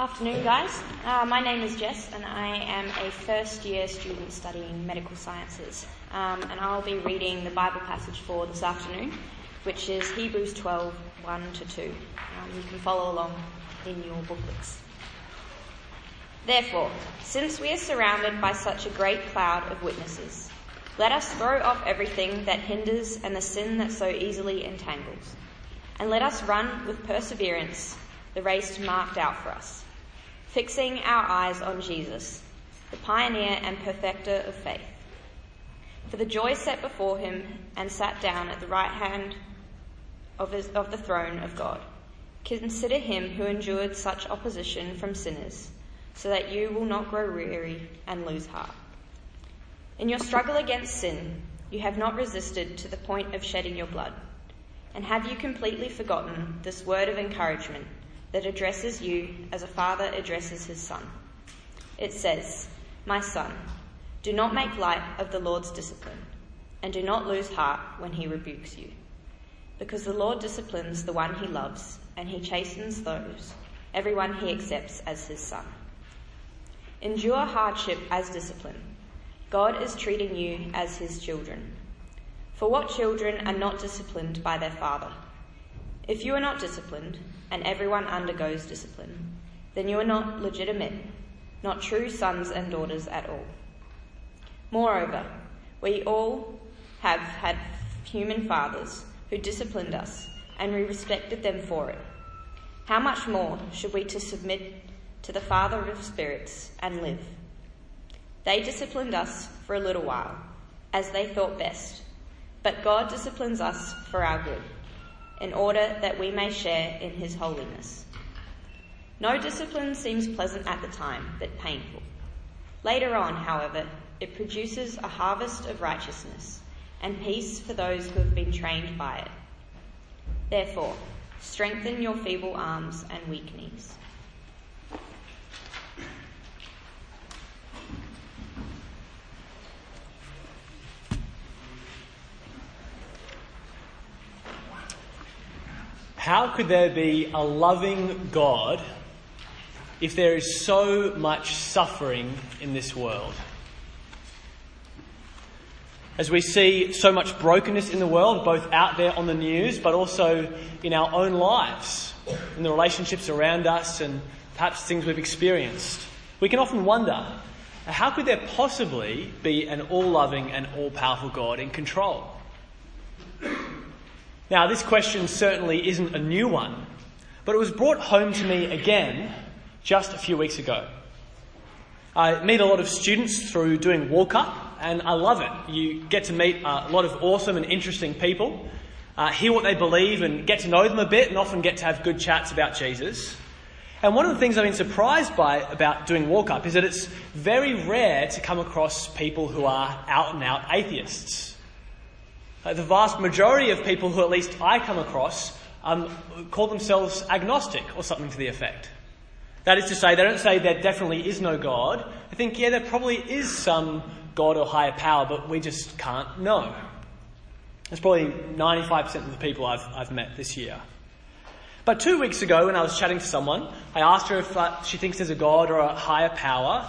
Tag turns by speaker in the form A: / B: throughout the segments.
A: Afternoon, guys. Uh, my name is Jess, and I am a first year student studying medical sciences. Um, and I'll be reading the Bible passage for this afternoon, which is Hebrews 12 1 to 2. Um, you can follow along in your booklets. Therefore, since we are surrounded by such a great cloud of witnesses, let us throw off everything that hinders and the sin that so easily entangles, and let us run with perseverance the race marked out for us, fixing our eyes on Jesus, the pioneer and perfecter of faith. For the joy set before him and sat down at the right hand of, his, of the throne of God. Consider him who endured such opposition from sinners, so that you will not grow weary and lose heart. In your struggle against sin, you have not resisted to the point of shedding your blood. And have you completely forgotten this word of encouragement that addresses you as a father addresses his son? It says, My son, do not make light of the Lord's discipline, and do not lose heart when he rebukes you. Because the Lord disciplines the one he loves, and he chastens those, everyone he accepts as his son. Endure hardship as discipline. God is treating you as his children. For what children are not disciplined by their father? If you are not disciplined, and everyone undergoes discipline, then you are not legitimate, not true sons and daughters at all. Moreover, we all have had human fathers who disciplined us, and we respected them for it. How much more should we to submit to the Father of spirits and live? They disciplined us for a little while, as they thought best, but God disciplines us for our good, in order that we may share in his holiness. No discipline seems pleasant at the time, but painful. Later on, however, it produces a harvest of righteousness and peace for those who have been trained by it. Therefore, strengthen your feeble arms and weak knees.
B: How could there be a loving God if there is so much suffering in this world? As we see so much brokenness in the world, both out there on the news, but also in our own lives, in the relationships around us, and perhaps things we've experienced, we can often wonder how could there possibly be an all loving and all powerful God in control? Now, this question certainly isn't a new one, but it was brought home to me again just a few weeks ago. I meet a lot of students through doing Walk Up, and I love it. You get to meet a lot of awesome and interesting people, uh, hear what they believe, and get to know them a bit, and often get to have good chats about Jesus. And one of the things I've been surprised by about doing Walk Up is that it's very rare to come across people who are out and out atheists. Uh, the vast majority of people who at least I come across um, call themselves agnostic or something to the effect. That is to say, they don't say there definitely is no God. They think, yeah, there probably is some God or higher power, but we just can't know. That's probably 95% of the people I've, I've met this year. But two weeks ago, when I was chatting to someone, I asked her if uh, she thinks there's a God or a higher power,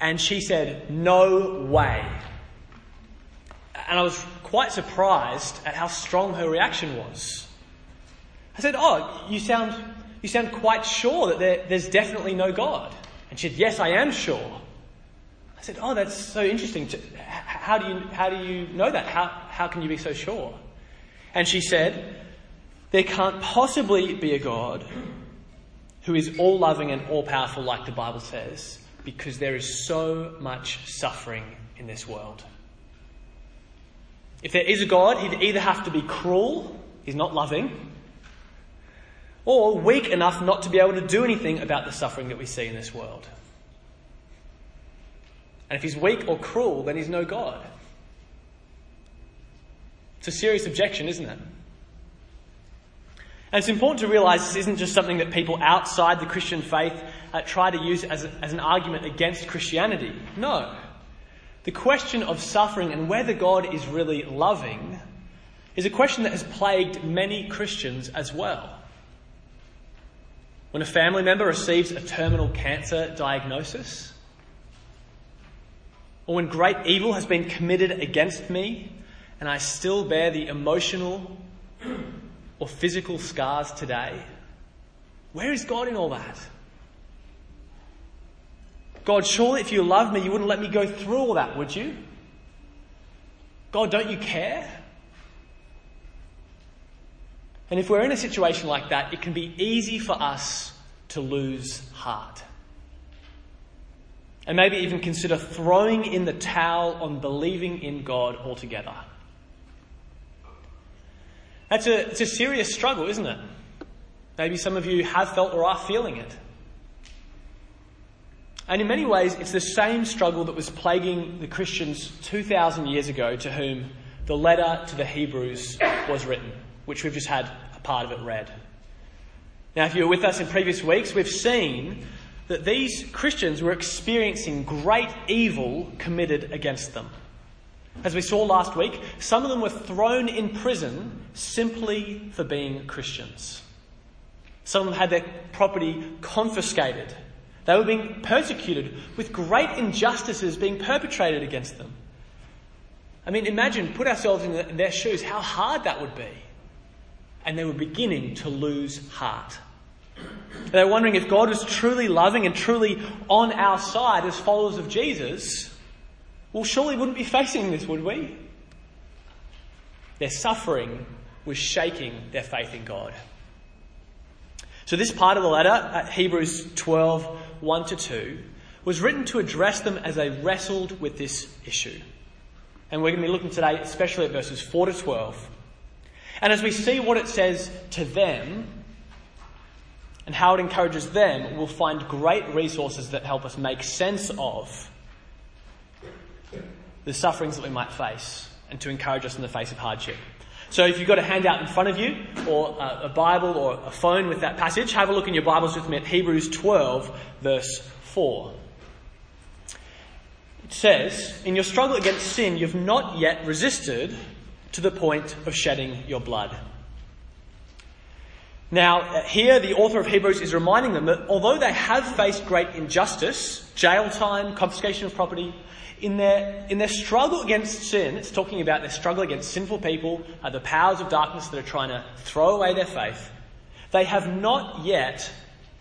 B: and she said, no way. And I was quite surprised at how strong her reaction was. I said, Oh, you sound, you sound quite sure that there, there's definitely no God. And she said, Yes, I am sure. I said, Oh, that's so interesting. How do you, how do you know that? How, how can you be so sure? And she said, There can't possibly be a God who is all loving and all powerful, like the Bible says, because there is so much suffering in this world. If there is a God, he'd either have to be cruel, he's not loving, or weak enough not to be able to do anything about the suffering that we see in this world. And if he's weak or cruel, then he's no God. It's a serious objection, isn't it? And it's important to realize this isn't just something that people outside the Christian faith uh, try to use as, a, as an argument against Christianity. No. The question of suffering and whether God is really loving is a question that has plagued many Christians as well. When a family member receives a terminal cancer diagnosis? Or when great evil has been committed against me and I still bear the emotional or physical scars today? Where is God in all that? God, surely if you love me, you wouldn't let me go through all that, would you? God, don't you care? And if we're in a situation like that, it can be easy for us to lose heart. And maybe even consider throwing in the towel on believing in God altogether. That's a, it's a serious struggle, isn't it? Maybe some of you have felt or are feeling it. And in many ways, it's the same struggle that was plaguing the Christians 2,000 years ago to whom the letter to the Hebrews was written, which we've just had a part of it read. Now, if you were with us in previous weeks, we've seen that these Christians were experiencing great evil committed against them. As we saw last week, some of them were thrown in prison simply for being Christians. Some of them had their property confiscated. They were being persecuted with great injustices being perpetrated against them. I mean, imagine, put ourselves in their shoes, how hard that would be. And they were beginning to lose heart. They were wondering if God was truly loving and truly on our side as followers of Jesus. Well, surely wouldn't be facing this, would we? Their suffering was shaking their faith in God. So this part of the letter, at Hebrews 12, 1 to 2, was written to address them as they wrestled with this issue. And we're going to be looking today especially at verses 4 to 12. And as we see what it says to them and how it encourages them, we'll find great resources that help us make sense of the sufferings that we might face and to encourage us in the face of hardship. So if you've got a handout in front of you, or a Bible or a phone with that passage, have a look in your Bibles with me at Hebrews 12, verse 4. It says, In your struggle against sin, you've not yet resisted to the point of shedding your blood. Now, uh, here the author of Hebrews is reminding them that although they have faced great injustice, jail time, confiscation of property, in their, in their struggle against sin, it's talking about their struggle against sinful people, uh, the powers of darkness that are trying to throw away their faith, they have not yet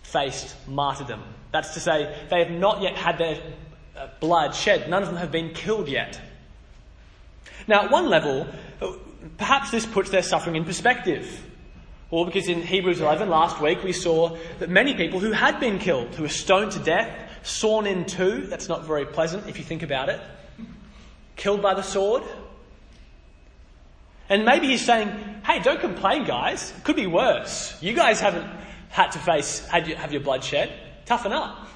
B: faced martyrdom. That's to say, they have not yet had their uh, blood shed. None of them have been killed yet. Now, at one level, uh, perhaps this puts their suffering in perspective. Or because in Hebrews 11 last week we saw that many people who had been killed, who were stoned to death, sawn in two. That's not very pleasant if you think about it. Killed by the sword. And maybe he's saying, hey, don't complain, guys. It could be worse. You guys haven't had to face, had you, have your blood shed. Toughen up.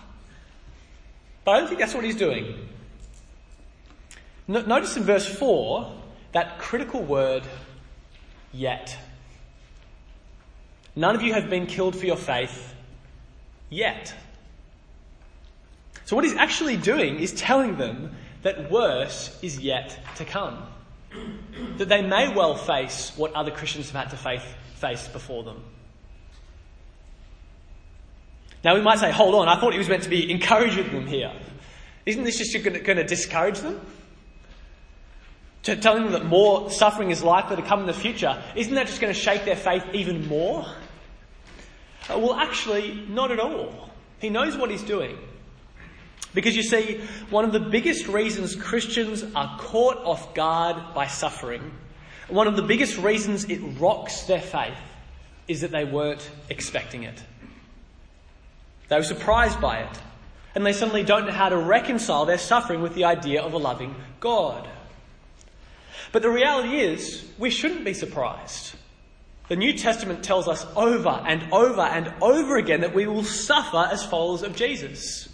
B: But I don't think that's what he's doing. No, notice in verse 4 that critical word, yet. None of you have been killed for your faith yet. So what he's actually doing is telling them that worse is yet to come. That they may well face what other Christians have had to face, face before them. Now we might say, hold on, I thought he was meant to be encouraging them here. Isn't this just going to, discourage them? To telling them that more suffering is likely to come in the future, isn't that just going to shake their faith even more? Uh, well, actually, not at all. He knows what he's doing. Because you see, one of the biggest reasons Christians are caught off guard by suffering, one of the biggest reasons it rocks their faith, is that they weren't expecting it. They were surprised by it. And they suddenly don't know how to reconcile their suffering with the idea of a loving God. But the reality is, we shouldn't be surprised. The New Testament tells us over and over and over again that we will suffer as followers of Jesus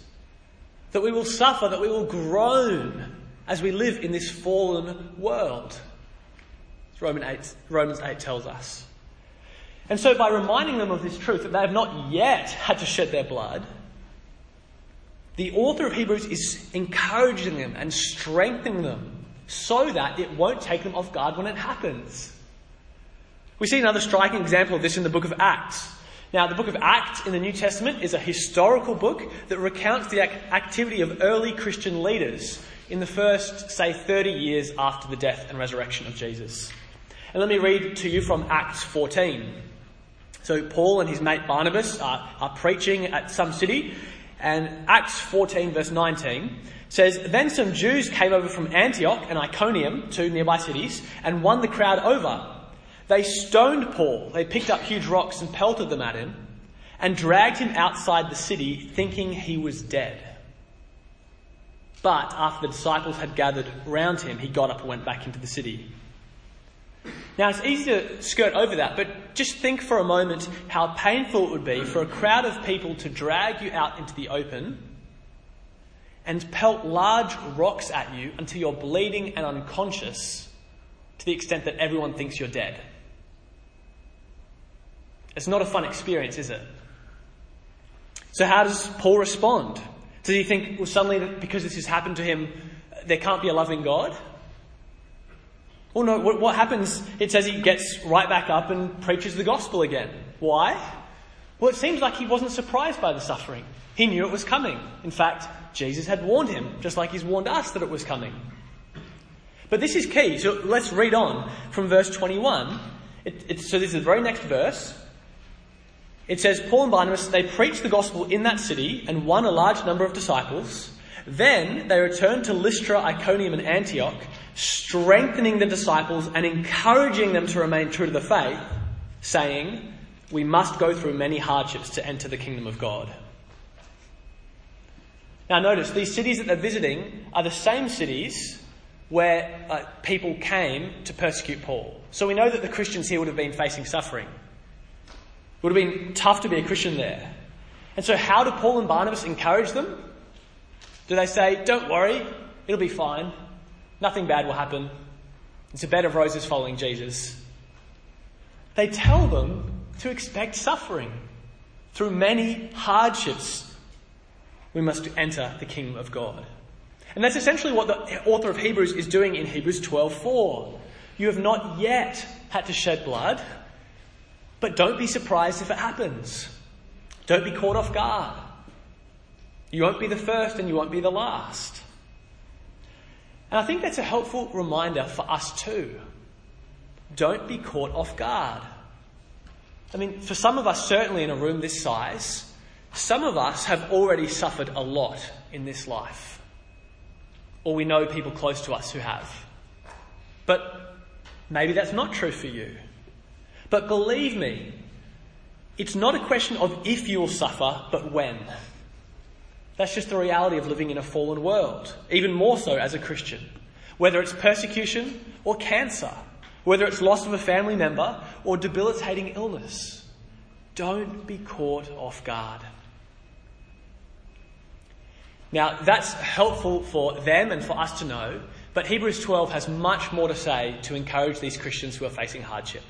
B: that we will suffer, that we will groan as we live in this fallen world. Romans 8, Romans 8 tells us. And so, by reminding them of this truth, that they have not yet had to shed their blood, the author of Hebrews is encouraging them and strengthening them so that it won't take them off guard when it happens. We see another striking example of this in the book of Acts. Now, the book of Acts in the New Testament is a historical book that recounts the activity of early Christian leaders in the first, say, 30 years after the death and resurrection of Jesus. And let me read to you from Acts 14. So, Paul and his mate Barnabas are, are preaching at some city, and Acts 14, verse 19 says, Then some Jews came over from Antioch and Iconium, two nearby cities, and won the crowd over. They stoned Paul. They picked up huge rocks and pelted them at him and dragged him outside the city thinking he was dead. But after the disciples had gathered round him, he got up and went back into the city. Now it's easy to skirt over that, but just think for a moment how painful it would be for a crowd of people to drag you out into the open and pelt large rocks at you until you're bleeding and unconscious to the extent that everyone thinks you're dead. It's not a fun experience, is it? So, how does Paul respond? Does he think, well, suddenly because this has happened to him, there can't be a loving God? Well, no, what, happens? It says he gets right back up and preaches the gospel again. Why? Well, it seems like he wasn't surprised by the suffering. He knew it was coming. In fact, Jesus had warned him, just like he's warned us that it was coming. But this is key. So let's read on from verse 21. It, so this is the very next verse. It says, Paul and Barnabas, they preached the gospel in that city and won a large number of disciples. Then they returned to Lystra, Iconium, and Antioch, strengthening the disciples and encouraging them to remain true to the faith, saying, We must go through many hardships to enter the kingdom of God. Now, notice these cities that they're visiting are the same cities where uh, people came to persecute Paul. So we know that the Christians here would have been facing suffering. Would have been tough to be a Christian there. And so, how do Paul and Barnabas encourage them? Do they say, Don't worry, it'll be fine, nothing bad will happen, it's a bed of roses following Jesus? They tell them to expect suffering. Through many hardships, we must enter the kingdom of God. And that's essentially what the author of Hebrews is doing in Hebrews 12:4. You have not yet had to shed blood, but don't be surprised if it happens. Don't be caught off guard. You won't be the first and you won't be the last. And I think that's a helpful reminder for us too. Don't be caught off guard. I mean, for some of us, certainly in a room this size, some of us have already suffered a lot in this life. Or we know people close to us who have. But maybe that's not true for you. But believe me, it's not a question of if you'll suffer, but when. That's just the reality of living in a fallen world, even more so as a Christian. Whether it's persecution or cancer, whether it's loss of a family member or debilitating illness, don't be caught off guard. Now, that's helpful for them and for us to know, but Hebrews 12 has much more to say to encourage these Christians who are facing hardship.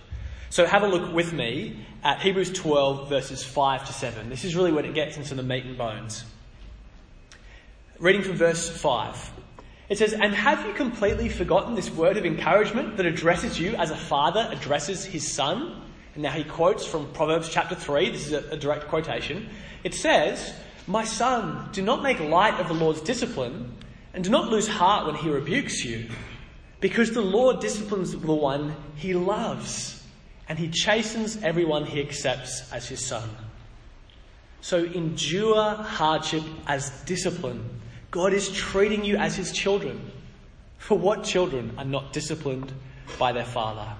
B: So have a look with me at Hebrews 12, verses 5 to 7. This is really when it gets into the meat and bones. Reading from verse 5. It says, And have you completely forgotten this word of encouragement that addresses you as a father addresses his son? And now he quotes from Proverbs chapter 3. This is a, a direct quotation. It says, My son, do not make light of the Lord's discipline, and do not lose heart when he rebukes you, because the Lord disciplines the one he loves and he chastens everyone he accepts as his son. So endure hardship as discipline. God is treating you as his children. For what children are not disciplined by their father?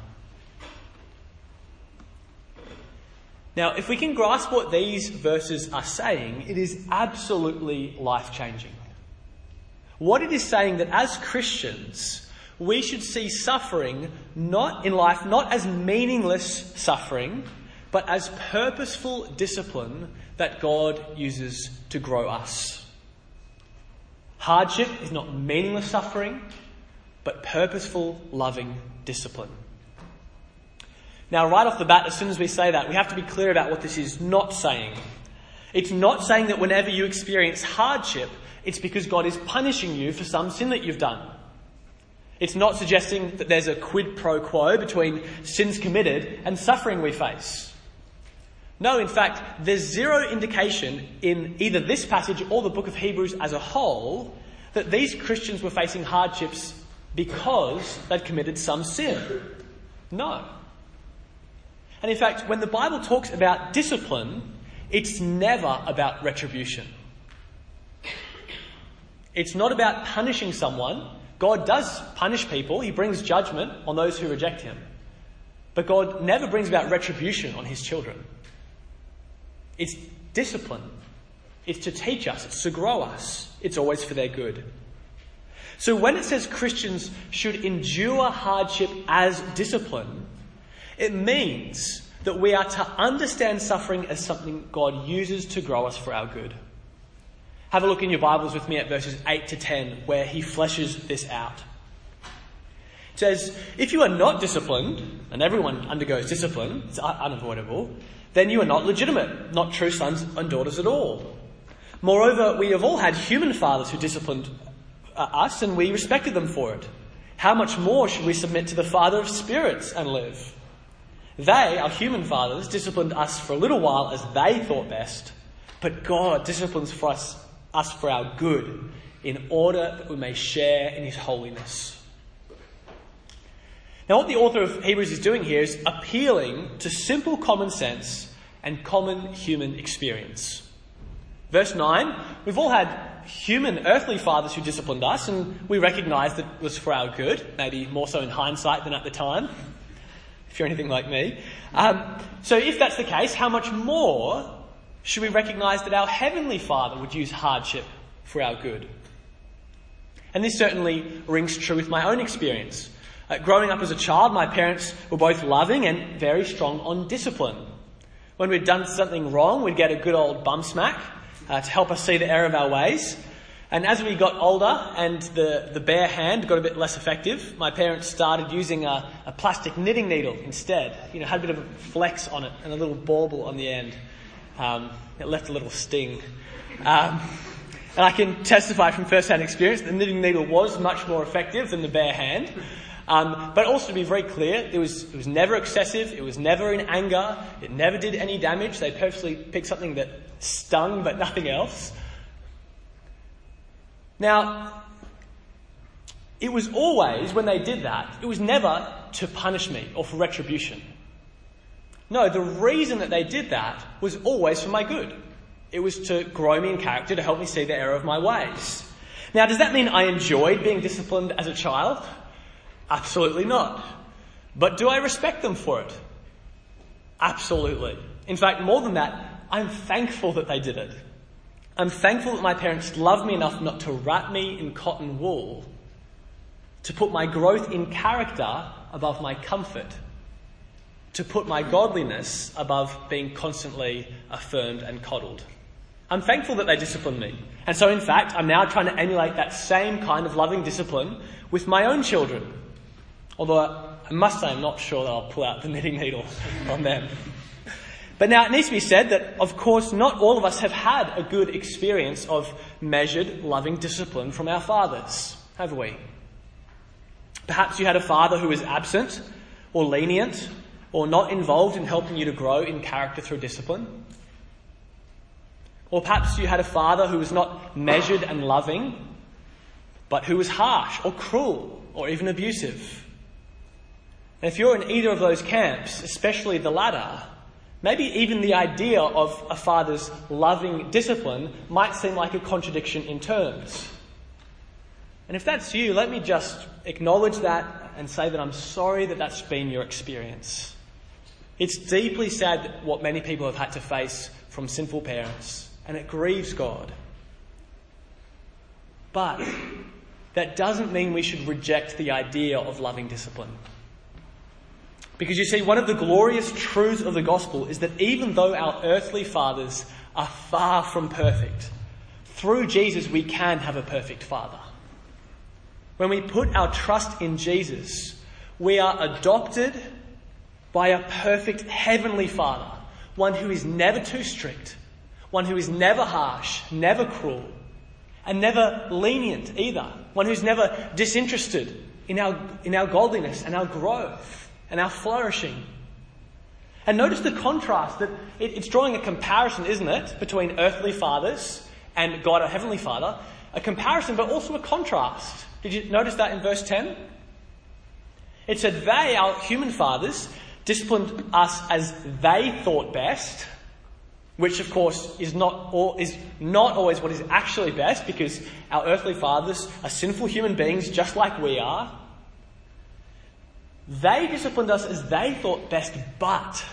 B: Now, if we can grasp what these verses are saying, it is absolutely life changing. What it is saying that as Christians, we should see suffering not in life not as meaningless suffering, but as purposeful discipline that God uses to grow us. Hardship is not meaningless suffering, but purposeful, loving discipline. Now, right off the bat, as soon as we say that, we have to be clear about what this is not saying. It's not saying that whenever you experience hardship, it's because God is punishing you for some sin that you've done. It's not suggesting that there's a quid pro quo between sins committed and suffering we face. No, in fact, there's zero indication in either this passage or the book of Hebrews as a whole that these Christians were facing hardships because they'd committed some sin. No. And in fact, when the Bible talks about discipline, it's never about retribution. It's not about punishing someone. God does punish people, He brings judgment on those who reject Him. But God never brings about retribution on His children. It's discipline. It's to teach us, it's to grow us. It's always for their good. So when it says Christians should endure hardship as discipline, it means that we are to understand suffering as something God uses to grow us for our good. Have a look in your Bibles with me at verses 8 to 10, where he fleshes this out. It says, If you are not disciplined, and everyone undergoes discipline, it's unavoidable, then you are not legitimate, not true sons and daughters at all. Moreover, we have all had human fathers who disciplined uh, us, and we respected them for it. How much more should we submit to the Father of spirits and live? They, our human fathers, disciplined us for a little while as they thought best, but God disciplines for us, us for our good, in order that we may share in His holiness. Now, what the author of Hebrews is doing here is appealing to simple common sense and common human experience. Verse 9, we've all had human earthly fathers who disciplined us, and we recognize that it was for our good, maybe more so in hindsight than at the time if you're anything like me. Um, so if that's the case, how much more should we recognise that our Heavenly Father would use hardship for our good? And this certainly rings true with my own experience. Uh, growing up as a child, my parents were both loving and very strong on discipline. When we'd done something wrong, we'd get a good old bum smack uh, to help us see the error of our ways. And as we got older and the, the bare hand got a bit less effective, my parents started using a, a plastic knitting needle instead. You know, had a bit of a flex on it and a little bauble on the end. Um, it left a little sting. Um, and I can testify from first-hand experience that the knitting needle was much more effective than the bare hand. Um, but also to be very clear, it was, it was never excessive, it was never in anger, it never did any damage. They purposely picked something that stung but nothing else. Now, it was always, when they did that, it was never to punish me or for retribution. No, the reason that they did that was always for my good. It was to grow me in character, to help me see the error of my ways. Now, does that mean I enjoyed being disciplined as a child? Absolutely not. But do I respect them for it? Absolutely. In fact, more than that, I'm thankful that they did it. I'm thankful that my parents loved me enough not to wrap me in cotton wool, to put my growth in character above my comfort, to put my godliness above being constantly affirmed and coddled. I'm thankful that they disciplined me. And so, in fact, I'm now trying to emulate that same kind of loving discipline with my own children. Although I must say, I'm not sure that I'll pull out the knitting needle on them. But now it needs to be said that, of course, not all of us have had a good experience of measured, loving discipline from our fathers, have we? Perhaps you had a father who was absent, or lenient, or not involved in helping you to grow in character through discipline. Or perhaps you had a father who was not measured and loving, but who was harsh, or cruel, or even abusive. And if you're in either of those camps, especially the latter, Maybe even the idea of a father's loving discipline might seem like a contradiction in terms. And if that's you, let me just acknowledge that and say that I'm sorry that that's been your experience. It's deeply sad what many people have had to face from sinful parents, and it grieves God. But that doesn't mean we should reject the idea of loving discipline. Because you see, one of the glorious truths of the gospel is that even though our earthly fathers are far from perfect, through Jesus we can have a perfect father. When we put our trust in Jesus, we are adopted by a perfect heavenly father, one who is never too strict, one who is never harsh, never cruel, and never lenient either, one who's never disinterested in our, in our godliness and our growth and our flourishing. And notice the contrast that it, it's drawing a comparison, isn't it, between earthly fathers and God, our heavenly Father. A comparison, but also a contrast. Did you notice that in verse 10? It said, They, our human fathers, disciplined us as they thought best, which of course is not, is not always what is actually best because our earthly fathers are sinful human beings just like we are. They disciplined us as they thought best, but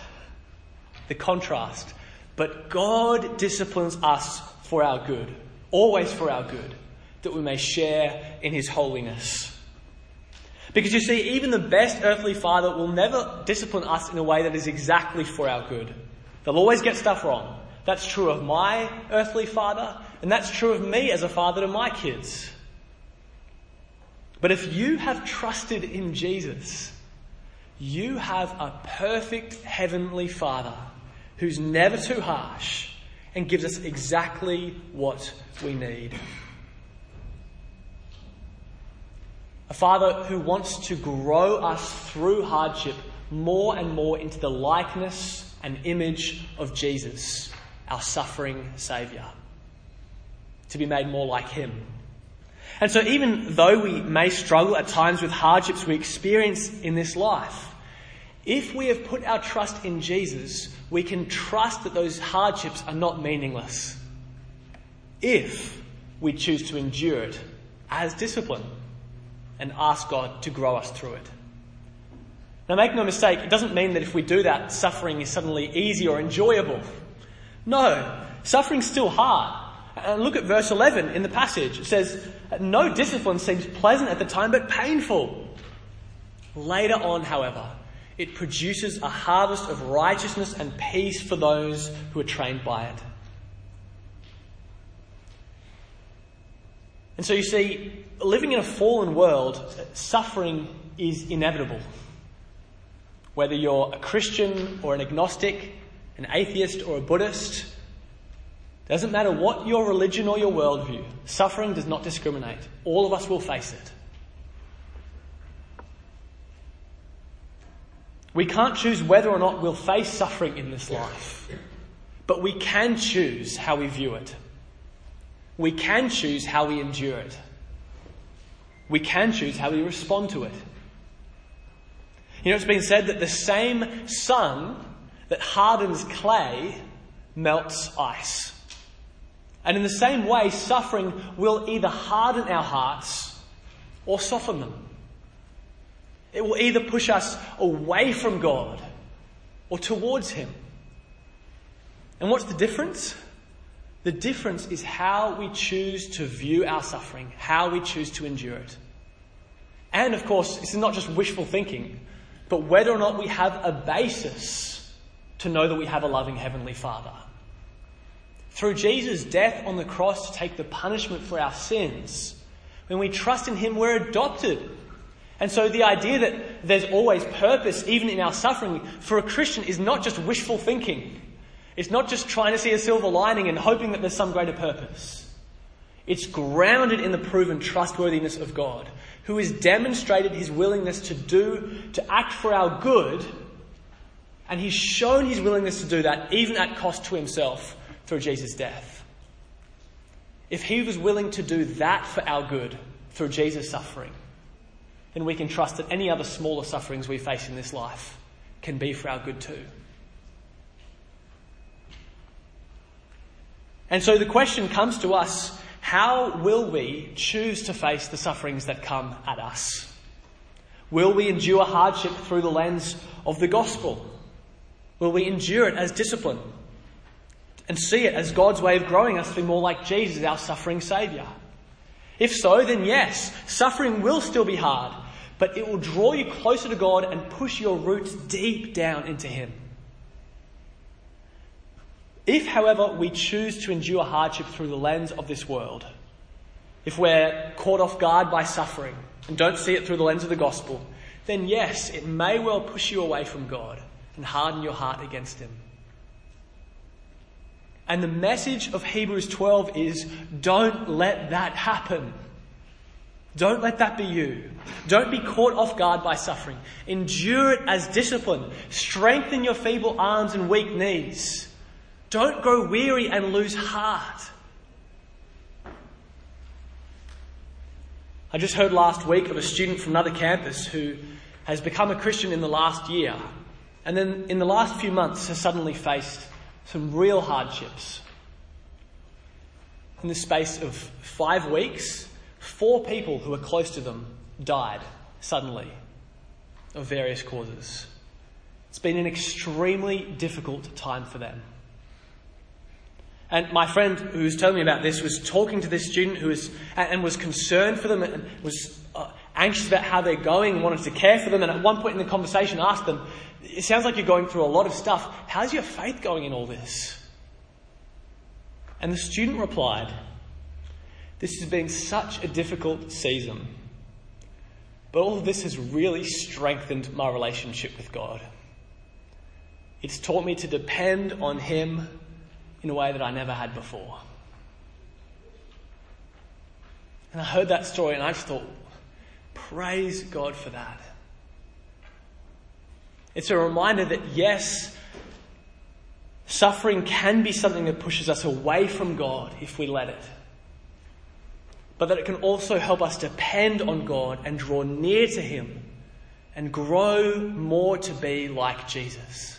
B: the contrast, but God disciplines us for our good, always for our good, that we may share in His holiness. Because you see, even the best earthly father will never discipline us in a way that is exactly for our good. They'll always get stuff wrong. That's true of my earthly father, and that's true of me as a father to my kids. But if you have trusted in Jesus, you have a perfect heavenly father who's never too harsh and gives us exactly what we need. A father who wants to grow us through hardship more and more into the likeness and image of Jesus, our suffering Saviour. To be made more like Him. And so even though we may struggle at times with hardships we experience in this life, if we have put our trust in Jesus, we can trust that those hardships are not meaningless. If we choose to endure it as discipline and ask God to grow us through it. Now, make no mistake, it doesn't mean that if we do that, suffering is suddenly easy or enjoyable. No, suffering's still hard. And look at verse 11 in the passage. It says, No discipline seems pleasant at the time, but painful. Later on, however, it produces a harvest of righteousness and peace for those who are trained by it. And so you see, living in a fallen world, suffering is inevitable. Whether you're a Christian or an agnostic, an atheist or a Buddhist, doesn't matter what your religion or your worldview, suffering does not discriminate. All of us will face it. We can't choose whether or not we'll face suffering in this life, but we can choose how we view it. We can choose how we endure it. We can choose how we respond to it. You know, it's been said that the same sun that hardens clay melts ice. And in the same way, suffering will either harden our hearts or soften them. It will either push us away from God or towards Him. And what's the difference? The difference is how we choose to view our suffering, how we choose to endure it. And of course, this is not just wishful thinking, but whether or not we have a basis to know that we have a loving Heavenly Father. Through Jesus' death on the cross to take the punishment for our sins, when we trust in Him, we're adopted. And so the idea that there's always purpose, even in our suffering, for a Christian is not just wishful thinking. It's not just trying to see a silver lining and hoping that there's some greater purpose. It's grounded in the proven trustworthiness of God, who has demonstrated his willingness to do, to act for our good, and he's shown his willingness to do that even at cost to himself through Jesus' death. If he was willing to do that for our good through Jesus' suffering, then we can trust that any other smaller sufferings we face in this life can be for our good too. And so the question comes to us how will we choose to face the sufferings that come at us? Will we endure hardship through the lens of the gospel? Will we endure it as discipline and see it as God's way of growing us to be more like Jesus, our suffering Saviour? If so, then yes, suffering will still be hard, but it will draw you closer to God and push your roots deep down into Him. If, however, we choose to endure hardship through the lens of this world, if we're caught off guard by suffering and don't see it through the lens of the gospel, then yes, it may well push you away from God and harden your heart against Him. And the message of Hebrews 12 is don't let that happen. Don't let that be you. Don't be caught off guard by suffering. Endure it as discipline. Strengthen your feeble arms and weak knees. Don't grow weary and lose heart. I just heard last week of a student from another campus who has become a Christian in the last year and then in the last few months has suddenly faced some real hardships. In the space of five weeks, four people who were close to them died suddenly of various causes. It's been an extremely difficult time for them. And my friend who was telling me about this was talking to this student who was, and was concerned for them and was uh, anxious about how they're going and wanted to care for them. And at one point in the conversation asked them, it sounds like you're going through a lot of stuff. How's your faith going in all this? And the student replied, This has been such a difficult season. But all of this has really strengthened my relationship with God. It's taught me to depend on Him in a way that I never had before. And I heard that story and I just thought, praise God for that. It's a reminder that yes, suffering can be something that pushes us away from God if we let it. But that it can also help us depend on God and draw near to Him and grow more to be like Jesus.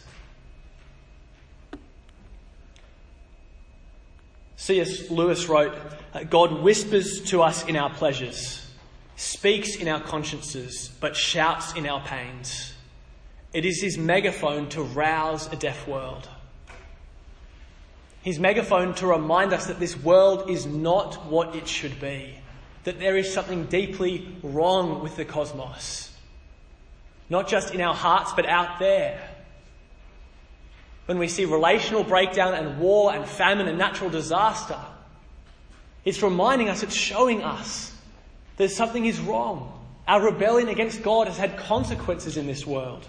B: C.S. Lewis wrote, God whispers to us in our pleasures, speaks in our consciences, but shouts in our pains. It is his megaphone to rouse a deaf world. His megaphone to remind us that this world is not what it should be, that there is something deeply wrong with the cosmos. Not just in our hearts, but out there when we see relational breakdown and war and famine and natural disaster. It's reminding us, it's showing us that something is wrong. Our rebellion against God has had consequences in this world.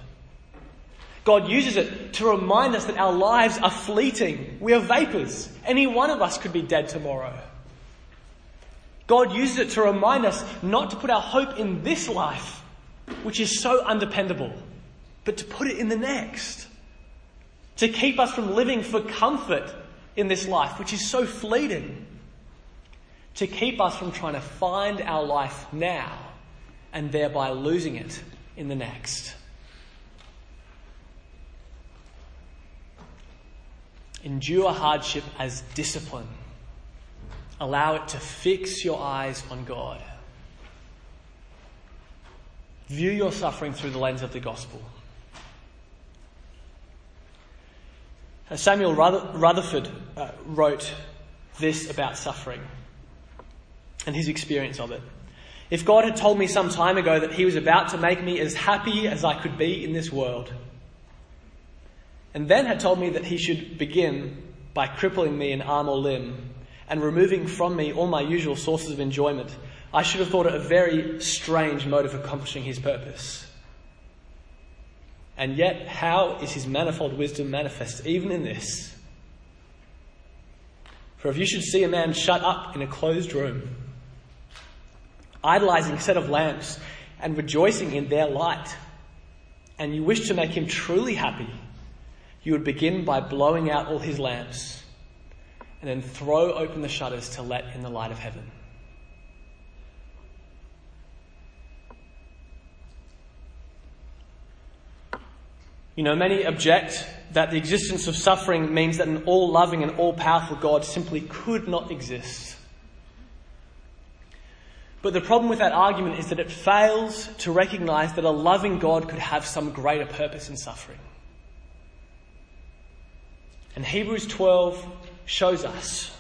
B: God uses it to remind us that our lives are fleeting. We are vapors. Any one of us could be dead tomorrow. God uses it to remind us not to put our hope in this life, which is so undependable, but to put it in the next to keep us from living for comfort in this life, which is so fleeting, to keep us from trying to find our life now and thereby losing it in the next. Endure hardship as discipline. Allow it to fix your eyes on God. View your suffering through the lens of the gospel. Samuel Rutherford uh, wrote this about suffering and his experience of it. If God had told me some time ago that He was about to make me as happy as I could be in this world, and then had told me that He should begin by crippling me in arm or limb and removing from me all my usual sources of enjoyment, I should have thought it a very strange mode of accomplishing His purpose. And yet, how is his manifold wisdom manifest even in this? For if you should see a man shut up in a closed room, idolizing a set of lamps and rejoicing in their light, and you wish to make him truly happy, you would begin by blowing out all his lamps and then throw open the shutters to let in the light of heaven. You know, many object that the existence of suffering means that an all loving and all powerful God simply could not exist. But the problem with that argument is that it fails to recognize that a loving God could have some greater purpose in suffering. And Hebrews 12 shows us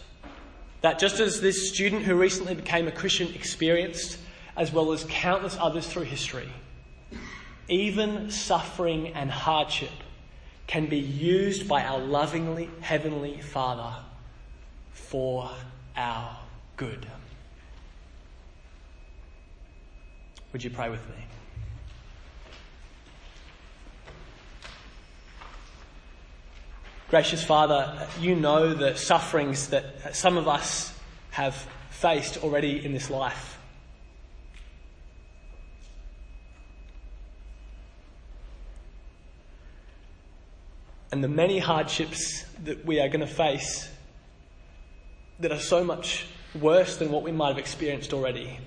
B: that just as this student who recently became a Christian experienced, as well as countless others through history, even suffering and hardship can be used by our lovingly Heavenly Father for our good. Would you pray with me? Gracious Father, you know the sufferings that some of us have faced already in this life. And the many hardships that we are going to face that are so much worse than what we might have experienced already.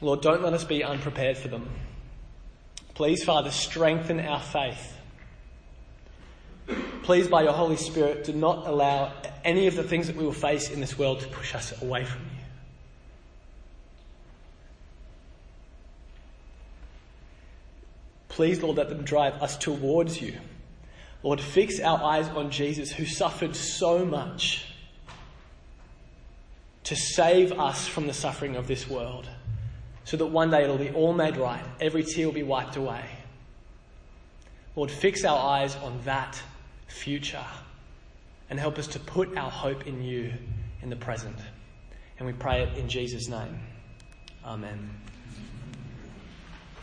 B: Lord, don't let us be unprepared for them. Please, Father, strengthen our faith. Please, by your Holy Spirit, do not allow any of the things that we will face in this world to push us away from you. Please, Lord, let them drive us towards you. Lord, fix our eyes on Jesus who suffered so much to save us from the suffering of this world so that one day it'll be all made right, every tear will be wiped away. Lord, fix our eyes on that future and help us to put our hope in you in the present. And we pray it in Jesus' name. Amen.